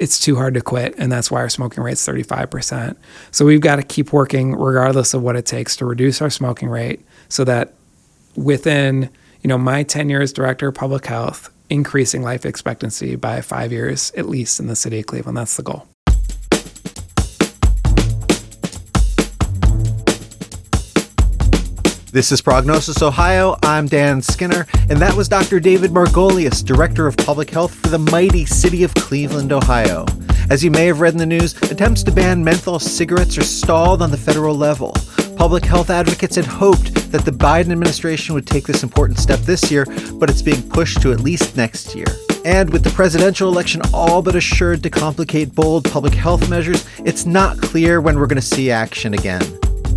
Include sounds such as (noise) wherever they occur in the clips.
it's too hard to quit. And that's why our smoking rate's 35%. So we've got to keep working regardless of what it takes to reduce our smoking rate so that within, you know, my tenure as director of public health, increasing life expectancy by five years at least in the city of Cleveland. That's the goal. This is Prognosis Ohio. I'm Dan Skinner, and that was Dr. David Margolius, Director of Public Health for the mighty city of Cleveland, Ohio. As you may have read in the news, attempts to ban menthol cigarettes are stalled on the federal level. Public health advocates had hoped that the Biden administration would take this important step this year, but it's being pushed to at least next year. And with the presidential election all but assured to complicate bold public health measures, it's not clear when we're going to see action again.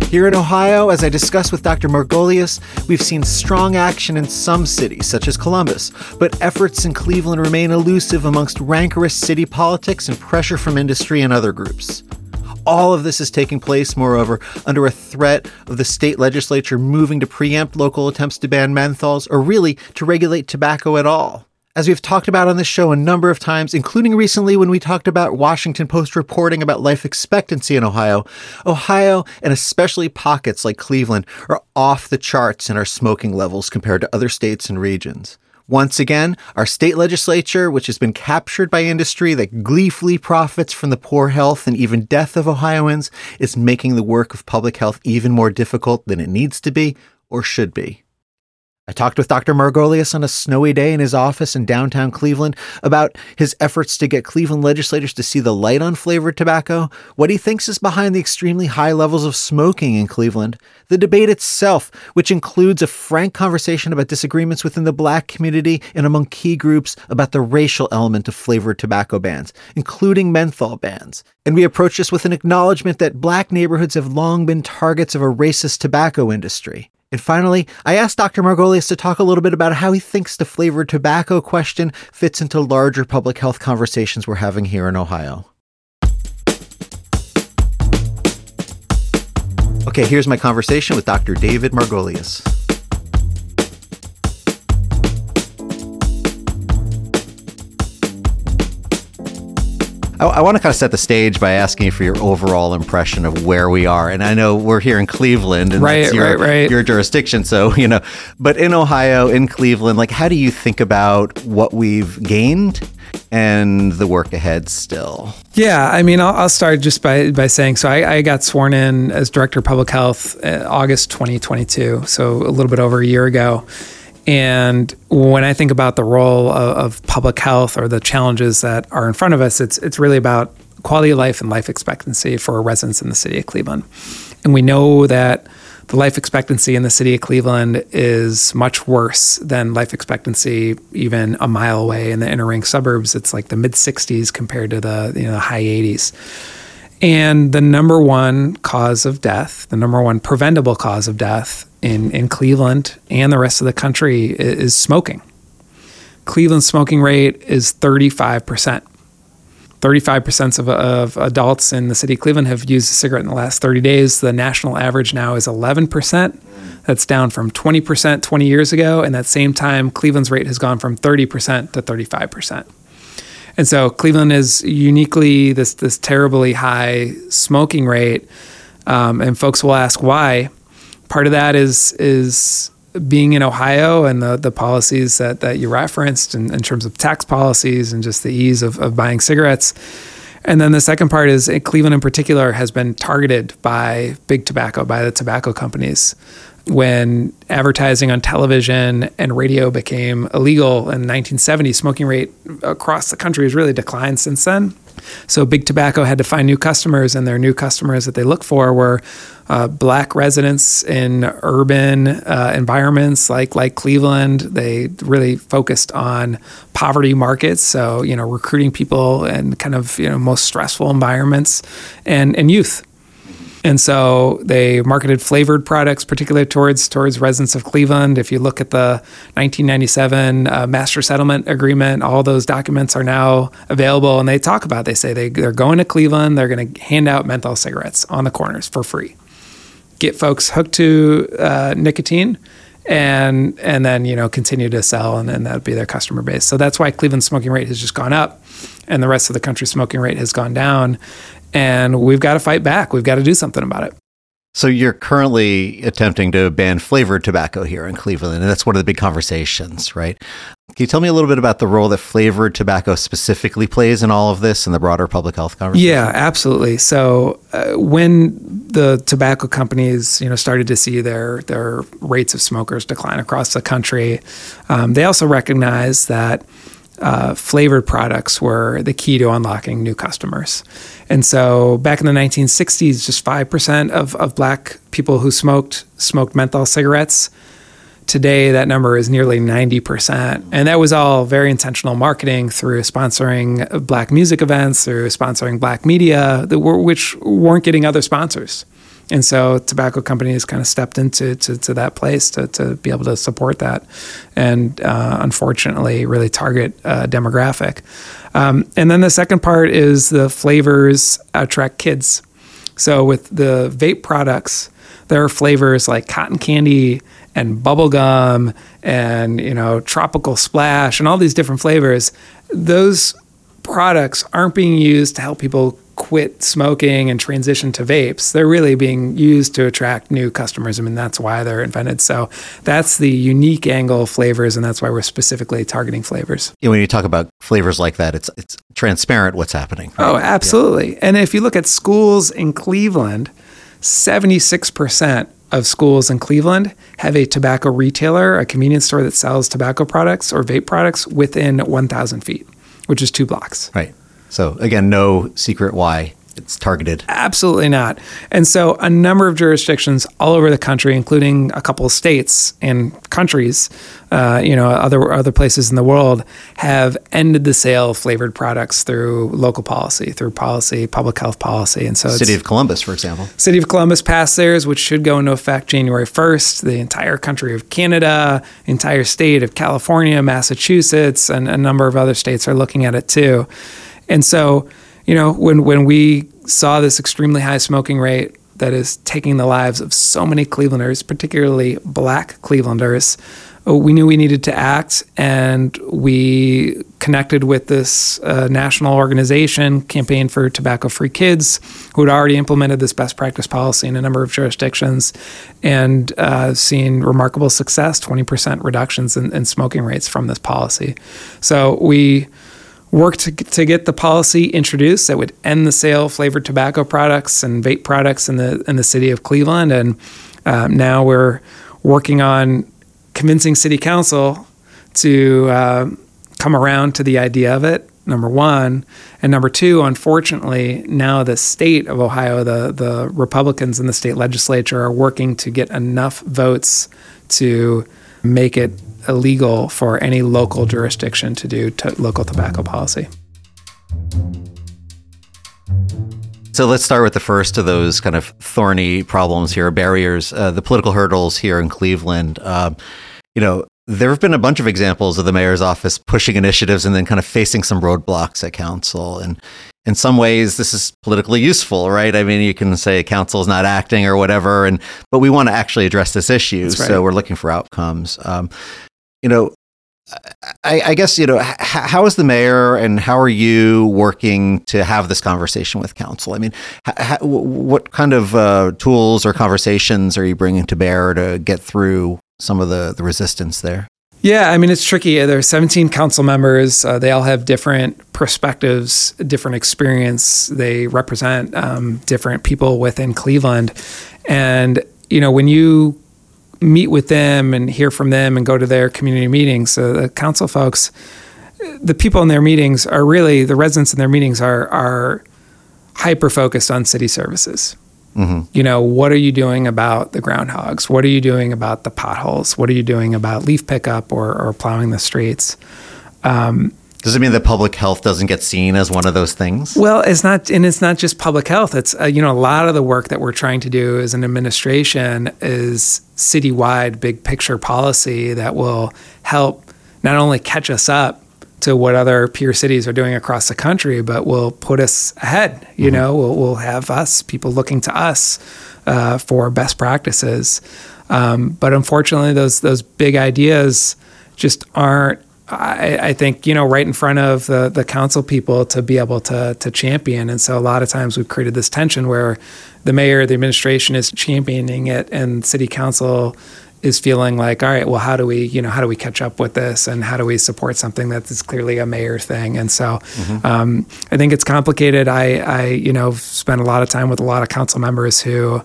Here in Ohio, as I discussed with Dr. Margolius, we've seen strong action in some cities, such as Columbus, but efforts in Cleveland remain elusive amongst rancorous city politics and pressure from industry and other groups. All of this is taking place, moreover, under a threat of the state legislature moving to preempt local attempts to ban menthols or really to regulate tobacco at all. As we've talked about on this show a number of times, including recently when we talked about Washington Post reporting about life expectancy in Ohio, Ohio, and especially pockets like Cleveland, are off the charts in our smoking levels compared to other states and regions. Once again, our state legislature, which has been captured by industry that gleefully profits from the poor health and even death of Ohioans, is making the work of public health even more difficult than it needs to be or should be. I talked with Dr. Margolius on a snowy day in his office in downtown Cleveland about his efforts to get Cleveland legislators to see the light on flavored tobacco, what he thinks is behind the extremely high levels of smoking in Cleveland, the debate itself, which includes a frank conversation about disagreements within the black community and among key groups about the racial element of flavored tobacco bans, including menthol bans. And we approach this with an acknowledgement that black neighborhoods have long been targets of a racist tobacco industry. And finally, I asked Dr. Margolius to talk a little bit about how he thinks the flavored tobacco question fits into larger public health conversations we're having here in Ohio. Okay, here's my conversation with Dr. David Margolius. I, I want to kind of set the stage by asking you for your overall impression of where we are. And I know we're here in Cleveland, and right, that's your, right, right. your jurisdiction. So you know, but in Ohio, in Cleveland, like, how do you think about what we've gained and the work ahead still? Yeah, I mean, I'll, I'll start just by, by saying so I, I, got sworn in as Director of Public Health uh, August 2022, so a little bit over a year ago. And when I think about the role of, of, public health or the challenges that are in front of us, it's it's really about quality of life and life expectancy for residents in the city of Cleveland. And we know that the life expectancy in the city of Cleveland is much worse than life expectancy even a mile away in the inner ring suburbs. It's like the mid 60s compared to the you know the high 80s. And the number one cause of death, the number one preventable cause of death in, in Cleveland and the rest of the country is smoking. Cleveland's smoking rate is 35%. 35% of, of adults in the city of Cleveland have used a cigarette in the last 30 days. The national average now is 11%. That's down from 20% 20 years ago. And at that same time, Cleveland's rate has gone from 30% to 35%. And so Cleveland is uniquely this this terribly high smoking rate, um, and folks will ask why. Part of that is is being in Ohio and the the policies that that you referenced in, in terms of tax policies and just the ease of, of buying cigarettes. And then the second part is eh, Cleveland in particular has been targeted by big tobacco, by the tobacco companies when advertising on television and radio became illegal in 1970, smoking rate across the country has really declined since then. So big tobacco had to find new customers, and their new customers that they look for were uh, black residents in urban uh, environments like like Cleveland. They really focused on poverty markets, so you know recruiting people in kind of you know most stressful environments, and and youth. And so they marketed flavored products, particularly towards towards residents of Cleveland. If you look at the 1997 uh, Master Settlement Agreement, all those documents are now available, and they talk about. They say they, they're going to Cleveland. They're going to hand out menthol cigarettes on the corners for free, get folks hooked to uh, nicotine, and and then you know continue to sell and then that'd be their customer base so that's why cleveland's smoking rate has just gone up and the rest of the country's smoking rate has gone down and we've got to fight back we've got to do something about it so you're currently attempting to ban flavored tobacco here in Cleveland, and that's one of the big conversations, right? Can you tell me a little bit about the role that flavored tobacco specifically plays in all of this and the broader public health conversation? Yeah, absolutely. So uh, when the tobacco companies, you know, started to see their their rates of smokers decline across the country, um, they also recognized that uh, flavored products were the key to unlocking new customers. And so back in the 1960s, just 5% of, of black people who smoked smoked menthol cigarettes. Today, that number is nearly 90%. And that was all very intentional marketing through sponsoring black music events, through sponsoring black media, which weren't getting other sponsors. And so tobacco companies kind of stepped into to, to that place to, to be able to support that and uh, unfortunately really target uh, demographic. Um, and then the second part is the flavors attract kids. So with the vape products, there are flavors like cotton candy and bubblegum and you know tropical splash and all these different flavors. Those products aren't being used to help people quit smoking and transition to vapes. They're really being used to attract new customers. I mean, that's why they're invented. So that's the unique angle of flavors, and that's why we're specifically targeting flavors. Yeah, when you talk about flavors like that, it's it's transparent what's happening. Right? Oh, absolutely. Yeah. And if you look at schools in Cleveland, 76% of schools in Cleveland have a tobacco retailer, a convenience store that sells tobacco products or vape products within 1,000 feet, which is two blocks. Right. So again, no secret why it's targeted. Absolutely not. And so a number of jurisdictions all over the country, including a couple of states and countries, uh, you know, other other places in the world, have ended the sale of flavored products through local policy, through policy, public health policy. And so, City of Columbus, for example, City of Columbus passed theirs, which should go into effect January first. The entire country of Canada, entire state of California, Massachusetts, and a number of other states are looking at it too. And so, you know, when when we saw this extremely high smoking rate that is taking the lives of so many Clevelanders, particularly black Clevelanders, uh, we knew we needed to act, and we connected with this uh, national organization, Campaign for Tobacco Free Kids, who had already implemented this best practice policy in a number of jurisdictions and uh, seen remarkable success 20% reductions in, in smoking rates from this policy. So we worked to, to get the policy introduced that would end the sale of flavored tobacco products and vape products in the in the city of Cleveland. And um, now we're working on convincing city council to uh, come around to the idea of it. Number one, and number two, unfortunately, now the state of Ohio, the the Republicans in the state legislature are working to get enough votes to make it illegal for any local jurisdiction to do to local tobacco policy. So let's start with the first of those kind of thorny problems here, barriers, uh, the political hurdles here in Cleveland. Uh, you know, there have been a bunch of examples of the mayor's office pushing initiatives and then kind of facing some roadblocks at council. And in some ways, this is politically useful, right? I mean, you can say council is not acting or whatever, and but we want to actually address this issue, right. so we're looking for outcomes. Um, you know, I, I, guess you know h- how is the mayor and how are you working to have this conversation with council? I mean, h- what kind of uh, tools or conversations are you bringing to bear to get through some of the the resistance there? Yeah, I mean it's tricky. There are 17 council members. Uh, they all have different perspectives, different experience. They represent um, different people within Cleveland, and you know when you meet with them and hear from them and go to their community meetings. So the council folks, the people in their meetings are really the residents in their meetings are are hyper focused on city services. Mm-hmm. You know, what are you doing about the groundhogs? What are you doing about the potholes? What are you doing about leaf pickup or, or plowing the streets? Um, does it mean that public health doesn't get seen as one of those things? Well, it's not, and it's not just public health. It's uh, you know a lot of the work that we're trying to do as an administration is citywide, big picture policy that will help not only catch us up to what other peer cities are doing across the country, but will put us ahead. You mm-hmm. know, we'll, we'll have us people looking to us uh, for best practices. Um, but unfortunately, those those big ideas just aren't. I, I, think you know right in front of the the council people to be able to to champion, and so a lot of times we've created this tension where the mayor, the administration is championing it, and city council is feeling like, all right, well, how do we, you know, how do we catch up with this, and how do we support something that is clearly a mayor thing? And so, mm-hmm. um, I think it's complicated. I, I, you know, spent a lot of time with a lot of council members who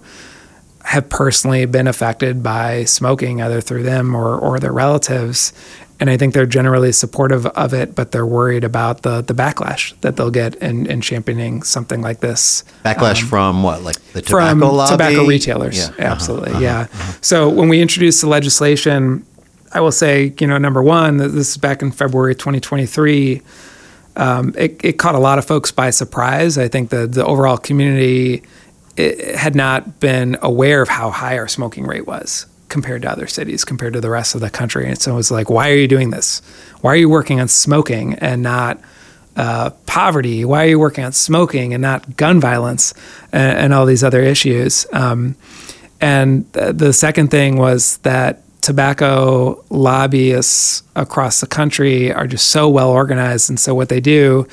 have personally been affected by smoking, either through them or, or their relatives. And I think they're generally supportive of it, but they're worried about the the backlash that they'll get in, in championing something like this. Backlash um, from what, like the tobacco from lobby? tobacco retailers? Yeah. Uh-huh, Absolutely, uh-huh, yeah. Uh-huh. So when we introduced the legislation, I will say, you know, number one, this is back in February 2023. Um, it, it, caught a lot of folks by surprise. I think the the overall community had not been aware of how high our smoking rate was compared to other cities, compared to the rest of the country. And so it was like, why are you doing this? Why are you working on smoking and not uh, poverty? Why are you working on smoking and not gun violence and, and all these other issues? Um, and th- the second thing was that tobacco lobbyists across the country are just so well organized. And so what they do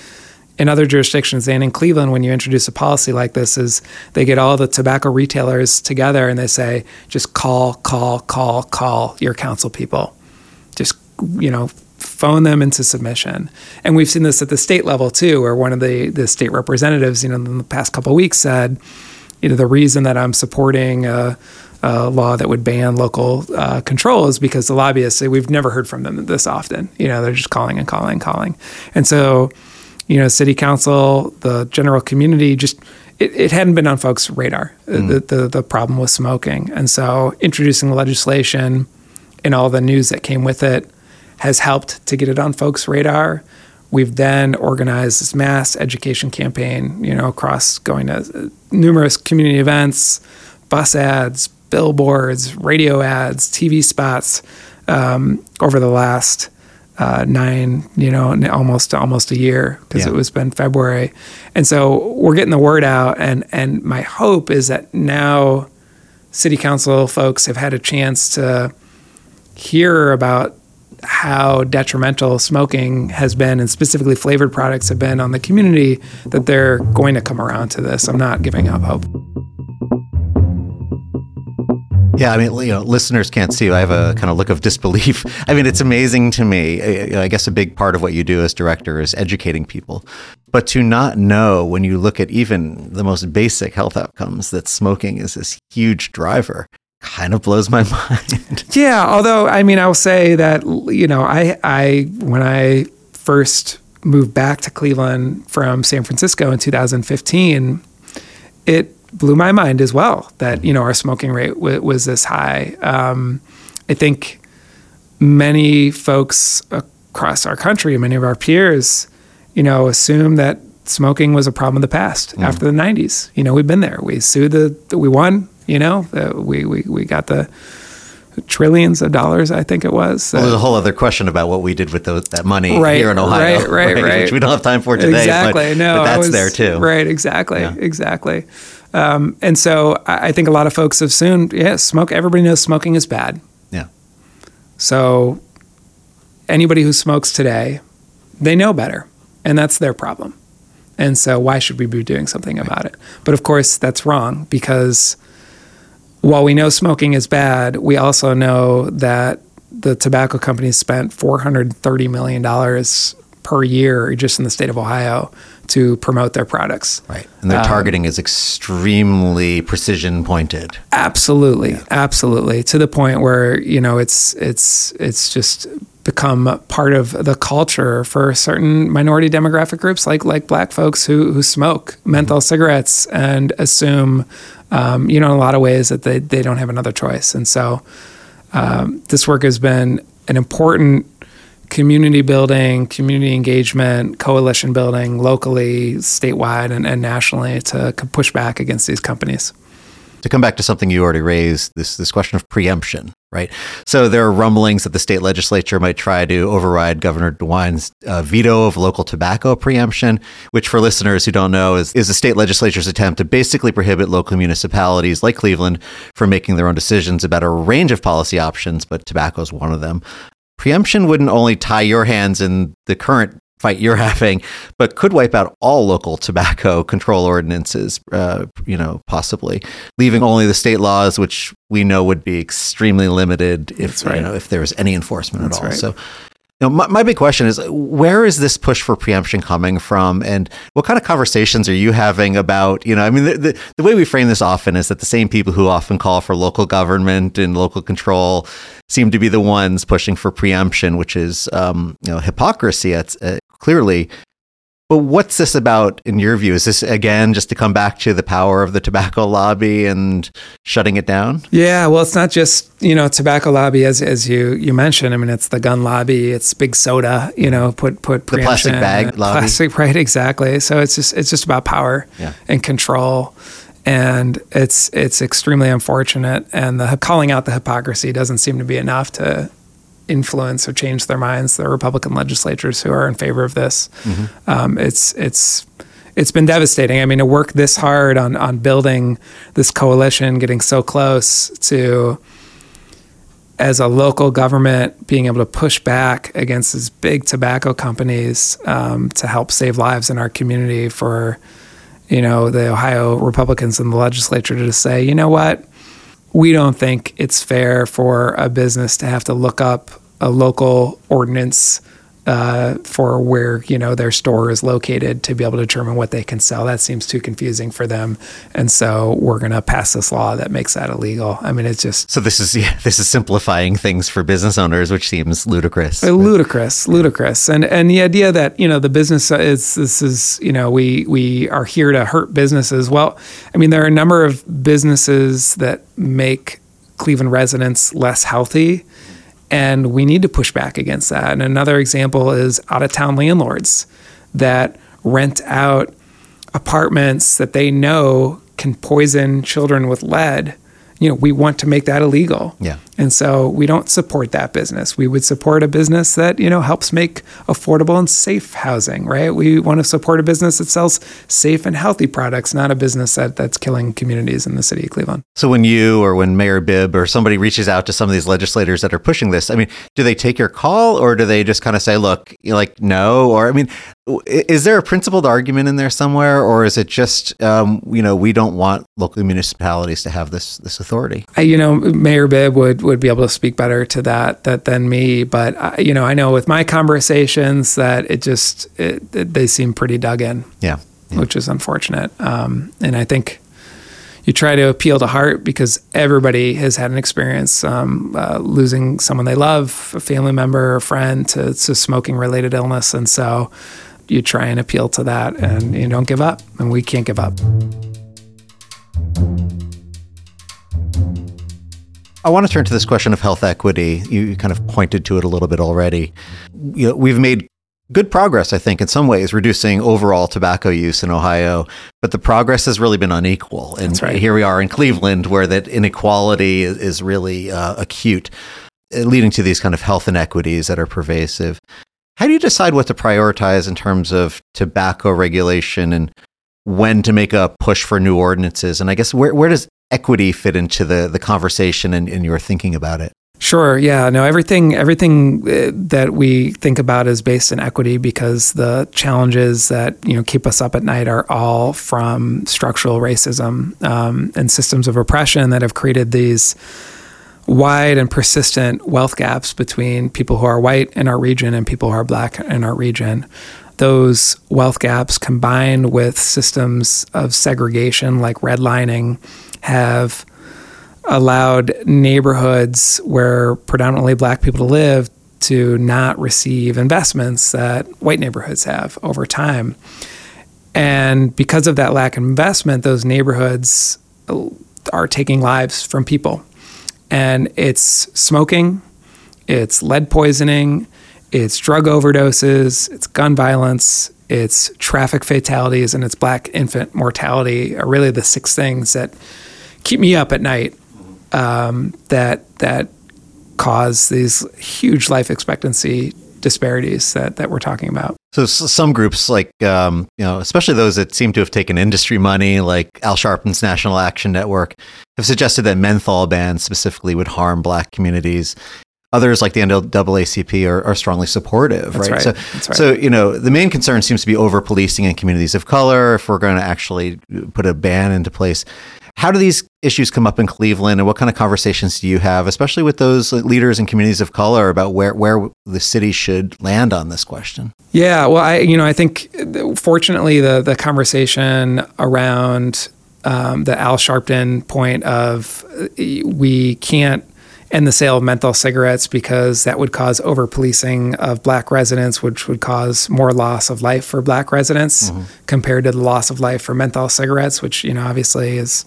in other jurisdictions and in Cleveland, when you introduce a policy like this, is they get all the tobacco retailers together and they say, just call, call, call, call your council people. Just, you know, phone them into submission. And we've seen this at the state level too, where one of the, the state representatives, you know, in the past couple weeks said, you know, the reason that I'm supporting a, a law that would ban local uh, control is because the lobbyists, we've never heard from them this often. You know, they're just calling and calling and calling. And so, you know, city council, the general community, just it, it hadn't been on folks' radar. Mm. The, the, the problem was smoking, and so introducing the legislation and all the news that came with it has helped to get it on folks' radar. We've then organized this mass education campaign, you know, across going to numerous community events, bus ads, billboards, radio ads, TV spots um, over the last uh, nine, you know, almost almost a year because yeah. it was been February, and so we're getting the word out, and and my hope is that now city council folks have had a chance to hear about how detrimental smoking has been and specifically flavored products have been on the community that they're going to come around to this. I'm not giving up hope. Yeah, I mean, you know, listeners can't see. I have a kind of look of disbelief. (laughs) I mean, it's amazing to me. I guess a big part of what you do as director is educating people. But to not know when you look at even the most basic health outcomes that smoking is this huge driver kind of blows my (laughs) mind. Yeah, although I mean, I'll say that you know, I I when I first moved back to Cleveland from San Francisco in 2015, it blew my mind as well that you know our smoking rate w- was this high. Um, I think many folks across our country, many of our peers, you know, assume that smoking was a problem of the past mm. after the '90s. You know, we've been there. We sued the, we won. You know, we we we got the trillions of dollars, I think it was. Well, there's a whole other question about what we did with those, that money right, here in Ohio, right, right, (laughs) right, right, which we don't have time for today. Exactly, but, no, but that's was, there too. Right, exactly, yeah. exactly. Um, and so I, I think a lot of folks have assumed, yeah, smoke. Everybody knows smoking is bad. Yeah. So anybody who smokes today, they know better, and that's their problem. And so why should we be doing something about it? But of course, that's wrong because while we know smoking is bad, we also know that the tobacco companies spent $430 million per year just in the state of Ohio to promote their products. Right. And their um, targeting is extremely precision pointed. Absolutely. Yeah. Absolutely. To the point where, you know, it's it's it's just become part of the culture for certain minority demographic groups like like black folks who who smoke menthol mm-hmm. cigarettes and assume um, you know in a lot of ways that they, they don't have another choice. And so um, this work has been an important community building, community engagement, coalition building locally, statewide, and, and nationally to push back against these companies. To come back to something you already raised, this this question of preemption, right? So there are rumblings that the state legislature might try to override Governor DeWine's uh, veto of local tobacco preemption, which for listeners who don't know is, is the state legislature's attempt to basically prohibit local municipalities like Cleveland from making their own decisions about a range of policy options, but tobacco is one of them. Preemption wouldn't only tie your hands in the current fight you're (laughs) having, but could wipe out all local tobacco control ordinances, uh, you know, possibly leaving only the state laws, which we know would be extremely limited if right. you know if there was any enforcement That's at all. Right. So know, my, my big question is where is this push for preemption coming from? And what kind of conversations are you having about you know i mean the, the, the, way we frame this often is that the same people who often call for local government and local control seem to be the ones pushing for preemption which is um, you know hypocrisy at, uh, clearly but what's this about in your view? Is this again just to come back to the power of the tobacco lobby and shutting it down? Yeah, well, it's not just you know tobacco lobby as as you you mentioned. I mean, it's the gun lobby, it's big soda. You know, put put the plastic bag lobby, plastic (laughs) right? Exactly. So it's just it's just about power yeah. and control and it's it's extremely unfortunate. And the calling out the hypocrisy doesn't seem to be enough to influence or change their minds. The Republican legislatures who are in favor of this. Mm-hmm. Um, it's it's it's been devastating. I mean, to work this hard on on building this coalition, getting so close to as a local government being able to push back against these big tobacco companies um, to help save lives in our community for you know the Ohio Republicans in the legislature to say, you know what, we don't think it's fair for a business to have to look up a local ordinance uh, for where you know their store is located to be able to determine what they can sell. That seems too confusing for them, and so we're going to pass this law that makes that illegal. I mean, it's just so this is yeah, this is simplifying things for business owners, which seems ludicrous. Uh, ludicrous, ludicrous, and and the idea that you know the business is this is you know we we are here to hurt businesses. Well, I mean there are a number of businesses that make Cleveland residents less healthy and we need to push back against that. And another example is out of town landlords that rent out apartments that they know can poison children with lead you know, we want to make that illegal. Yeah. And so we don't support that business. We would support a business that, you know, helps make affordable and safe housing, right? We want to support a business that sells safe and healthy products, not a business that, that's killing communities in the city of Cleveland. So when you or when Mayor Bibb or somebody reaches out to some of these legislators that are pushing this, I mean, do they take your call or do they just kind of say, look, like, no? Or, I mean, is there a principled argument in there somewhere, or is it just um, you know we don't want local municipalities to have this this authority? I, you know, Mayor Bibb would would be able to speak better to that that than me, but I, you know, I know with my conversations that it just it, it, they seem pretty dug in. Yeah, yeah. which is unfortunate. Um, and I think you try to appeal to heart because everybody has had an experience um, uh, losing someone they love, a family member, a friend to, to smoking related illness, and so you try and appeal to that and you don't give up and we can't give up I want to turn to this question of health equity. You kind of pointed to it a little bit already. You know, we've made good progress, I think, in some ways, reducing overall tobacco use in Ohio, but the progress has really been unequal. And right. here we are in Cleveland, where that inequality is, is really uh, acute, leading to these kind of health inequities that are pervasive. How do you decide what to prioritize in terms of tobacco regulation and when to make a push for new ordinances? And I guess where, where does equity fit into the, the conversation and, and your thinking about it? Sure. Yeah. No. Everything. Everything uh, that we think about is based in equity because the challenges that you know keep us up at night are all from structural racism um, and systems of oppression that have created these wide and persistent wealth gaps between people who are white in our region and people who are black in our region. Those wealth gaps combined with systems of segregation like redlining have allowed neighborhoods where predominantly black people live to not receive investments that white neighborhoods have over time. And because of that lack of investment, those neighborhoods uh, are taking lives from people and it's smoking, it's lead poisoning, it's drug overdoses, it's gun violence, it's traffic fatalities, and it's black infant mortality are really the six things that keep me up at night um, that that cause these huge life expectancy disparities that, that we're talking about. So some groups, like um, you know, especially those that seem to have taken industry money, like Al Sharpton's National Action Network, have suggested that menthol bans specifically would harm Black communities. Others, like the NAACP, are, are strongly supportive, right? right. So, That's right. so you know, the main concern seems to be over policing in communities of color. If we're going to actually put a ban into place, how do these issues come up in Cleveland, and what kind of conversations do you have, especially with those leaders and communities of color, about where where the city should land on this question? Yeah, well, I you know I think fortunately the the conversation around um, the Al Sharpton point of uh, we can't end the sale of menthol cigarettes because that would cause over policing of black residents, which would cause more loss of life for black residents compared to the loss of life for menthol cigarettes, which you know obviously is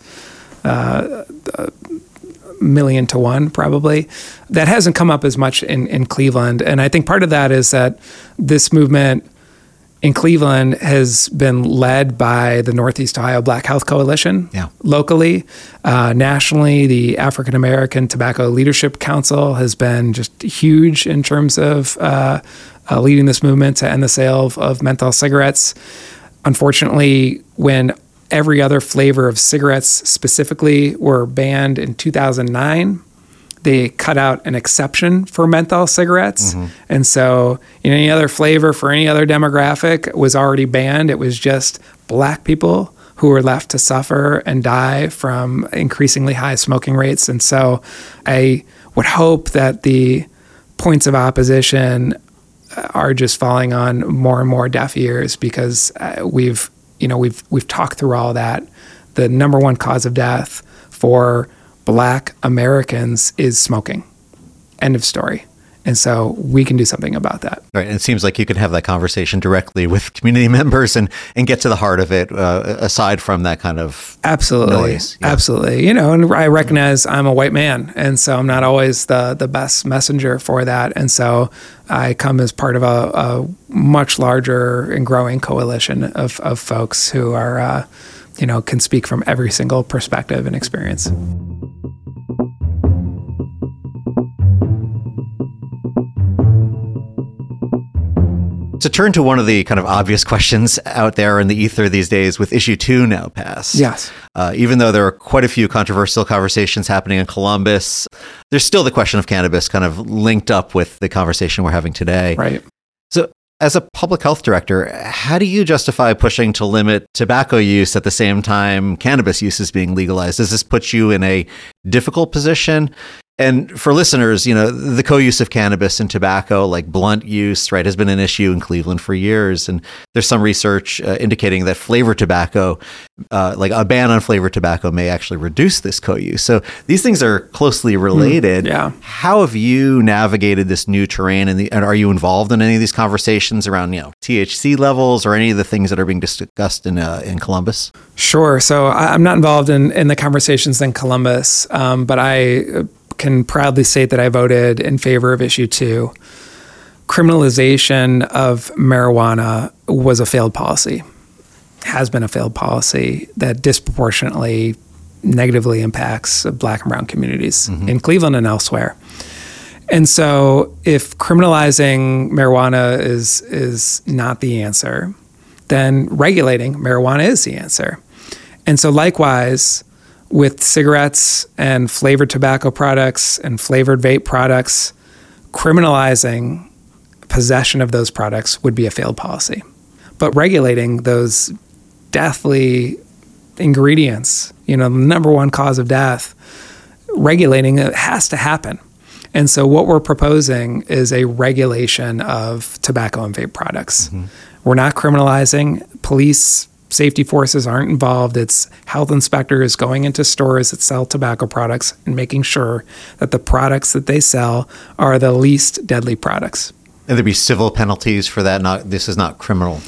uh, a million to one probably. That hasn't come up as much in in Cleveland, and I think part of that is that this movement in Cleveland has been led by the Northeast Ohio Black Health Coalition Yeah. locally. Uh, nationally, the African American Tobacco Leadership Council has been just huge in terms of uh, uh, leading this movement to end the sale of, of menthol cigarettes. Unfortunately, when every other flavor of cigarettes specifically were banned in 2009, they cut out an exception for menthol cigarettes. And so, in any other flavor for any other demographic was already banned. It was just black people who were left to suffer and die from increasingly high smoking rates. And so, I would hope that the points of opposition are just falling on more and more deaf ears because uh, we've you know we've we've talked through all that. The number one cause of death for Black Americans is smoking. End of story. And so we can do something about that. Right, and it seems like you can have that conversation directly with community (laughs) members and and get to the heart of it. Uh, aside from that kind of Absolutely, yeah. absolutely. You know, and I recognize I'm a white man, and so I'm not always the the best messenger for that. And so I come as part of a, a much larger and growing coalition of of folks who are, uh, you know, can speak from every single perspective and experience. to turn to one of the kind of obvious questions out there in the ether these days with issue two now passed. Yes. Uh, even though there are quite a few controversial conversations happening in Columbus, there's still the question of cannabis kind of linked up with the conversation we're having today. Right. So, as a public health director, how do you justify pushing to limit tobacco use at the same time cannabis use is being legalized? Does this put you in a difficult position? And for listeners, you know, the co-use of cannabis and tobacco, like blunt use, right, has been an issue in Cleveland for years. And there's some research uh, indicating that flavored tobacco, uh, like a ban on flavored tobacco, may actually reduce this co-use. So these things are closely related. yeah. How have you navigated this new terrain, and, the, and are you involved in any of these conversations around, you know, THC levels or any of the things that are being discussed in uh, in Columbus? Sure. So I'm not involved in, in the conversations in Columbus, um, but I uh, can proudly state that I voted in favor of issue two. Criminalization of marijuana was a failed policy, has been a failed policy that disproportionately negatively impacts black and brown communities mm-hmm. in Cleveland and elsewhere. And so if criminalizing marijuana is is not the answer, then regulating marijuana is the answer. And so likewise with cigarettes and flavored tobacco products and flavored vape products, criminalizing possession of those products would be a failed policy. But regulating those deathly ingredients, you know, the number one cause of death, regulating it has to happen. And so what we're proposing is a regulation of tobacco and vape products. Mm-hmm. We're not criminalizing. Police safety forces aren't involved. It's health inspectors going into stores that sell tobacco products and making sure that the products that they sell are the least deadly products. And there'd be civil penalties for that. Not this is not criminal.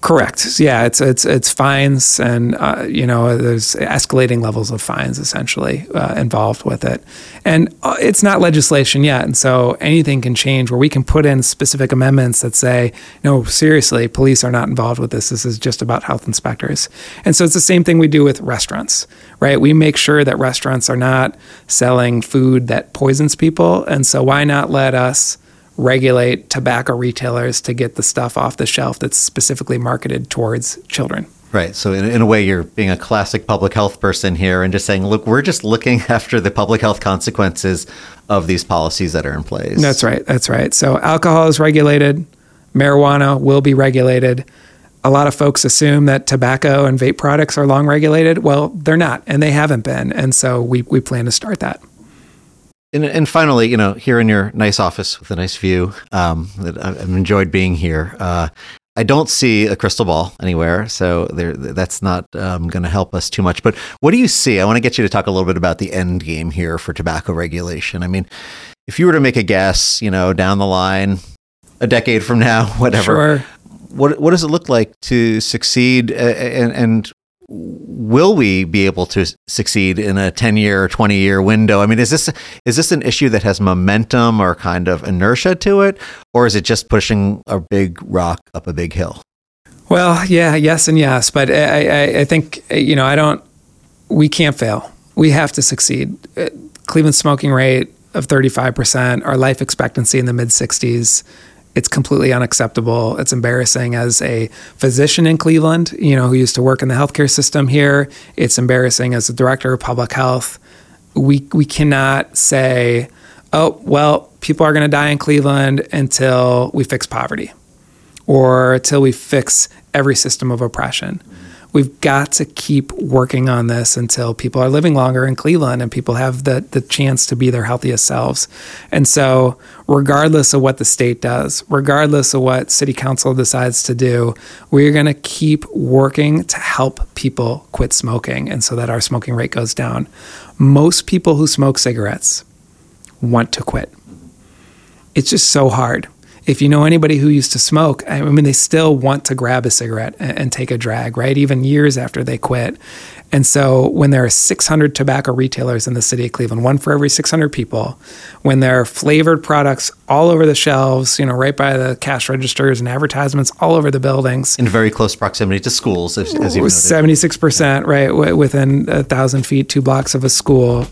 Correct. Yeah, it's it's it's fines, and uh, you know there's escalating levels of fines essentially uh, involved with it, and uh, it's not legislation yet, and so anything can change. Where we can put in specific amendments that say, no, seriously, police are not involved with this. This is just about health inspectors, and so it's the same thing we do with restaurants, right? We make sure that restaurants are not selling food that poisons people, and so why not let us regulate tobacco retailers to get the stuff off the shelf that's specifically marketed towards children. Right. So, in, in, a way, you're being a classic public health person here and just saying, look, we're just looking (laughs) after the public health consequences of these policies that are in place. That's right. That's right. So, alcohol is regulated, marijuana will be regulated. A lot of folks assume that tobacco and vape products are long regulated. Well, they're not, and they haven't been. And so, we, we plan to start that. And, and, finally, you know, here in your nice office with a nice view, um, that I've enjoyed being here. Uh, I don't see a crystal ball anywhere, so there, that's not um, going to help us too much. But what do you see? I want to get you to talk a little bit about the end game here for tobacco regulation. I mean, if you were to make a guess, you know, down the line, a decade from now, (laughs) whatever, sure. what what does it look like to succeed, and, and will we be able to succeed in a 10 year or 20 year window? I mean, is this is this an issue that has momentum or kind of inertia to it, or is it just pushing a big rock up a big hill? Well, yeah, yes, and yes, but I, I, I think you know I don't. We can't fail. We have to succeed. Uh, Cleveland's smoking rate of 35%, our life expectancy in the mid 60s it's completely unacceptable. It's embarrassing as a physician in Cleveland, you know, who used to work in the healthcare system here. It's embarrassing as a director of public health. We we cannot say, "Oh, well, people are going to die in Cleveland until we fix poverty or until we fix every system of oppression." We've got to keep working on this until people are living longer in Cleveland and people have the, the chance to be their healthiest selves. And so, regardless of what the state does, regardless of what city council decides to do, we're going to keep working to help people quit smoking and so that our smoking rate goes down. Most people who smoke cigarettes want to quit. It's just so hard if you know anybody who used to smoke, I mean, they still want to grab a cigarette and, and, take a drag, right? Even years after they quit. And so when there are 600 tobacco retailers in the city of Cleveland, one for every 600 people, when there are flavored products all over the shelves, you know, right by the cash registers and advertisements all over the buildings. In very close proximity to schools, as, as you noted. 76%, right, within a thousand feet, two blocks of a school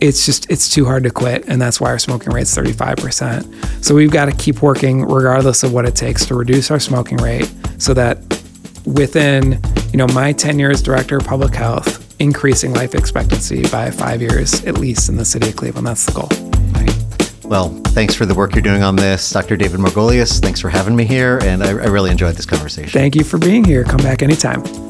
it's just it's too hard to quit and that's why our smoking rate is 35% so we've got to keep working regardless of what it takes to reduce our smoking rate so that within you know my 10 years director of public health increasing life expectancy by five years at least in the city of cleveland that's the goal well, thanks for the work you're doing on this, Dr. David Margolius. Thanks for having me here, and I, I really enjoyed this conversation. Thank you for being here. Come back anytime.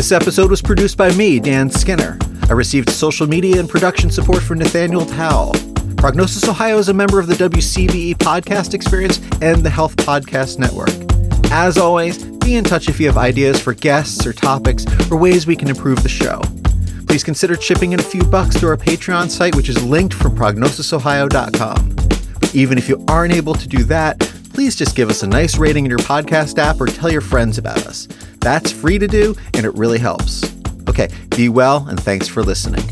This episode was produced by me, Dan Skinner. I received social media and production support from Nathaniel Powell. Prognosis Ohio is a member of the WCBE podcast experience and the Health Podcast Network. As always, be in touch if you have ideas for guests or topics or ways we can improve the show. Please consider chipping in a few bucks to our Patreon site, which is linked from prognosisohio.com. Even if you aren't able to do that, please just give us a nice rating in your podcast app or tell your friends about us. That's free to do, and it really helps. Okay, be well, and thanks for listening.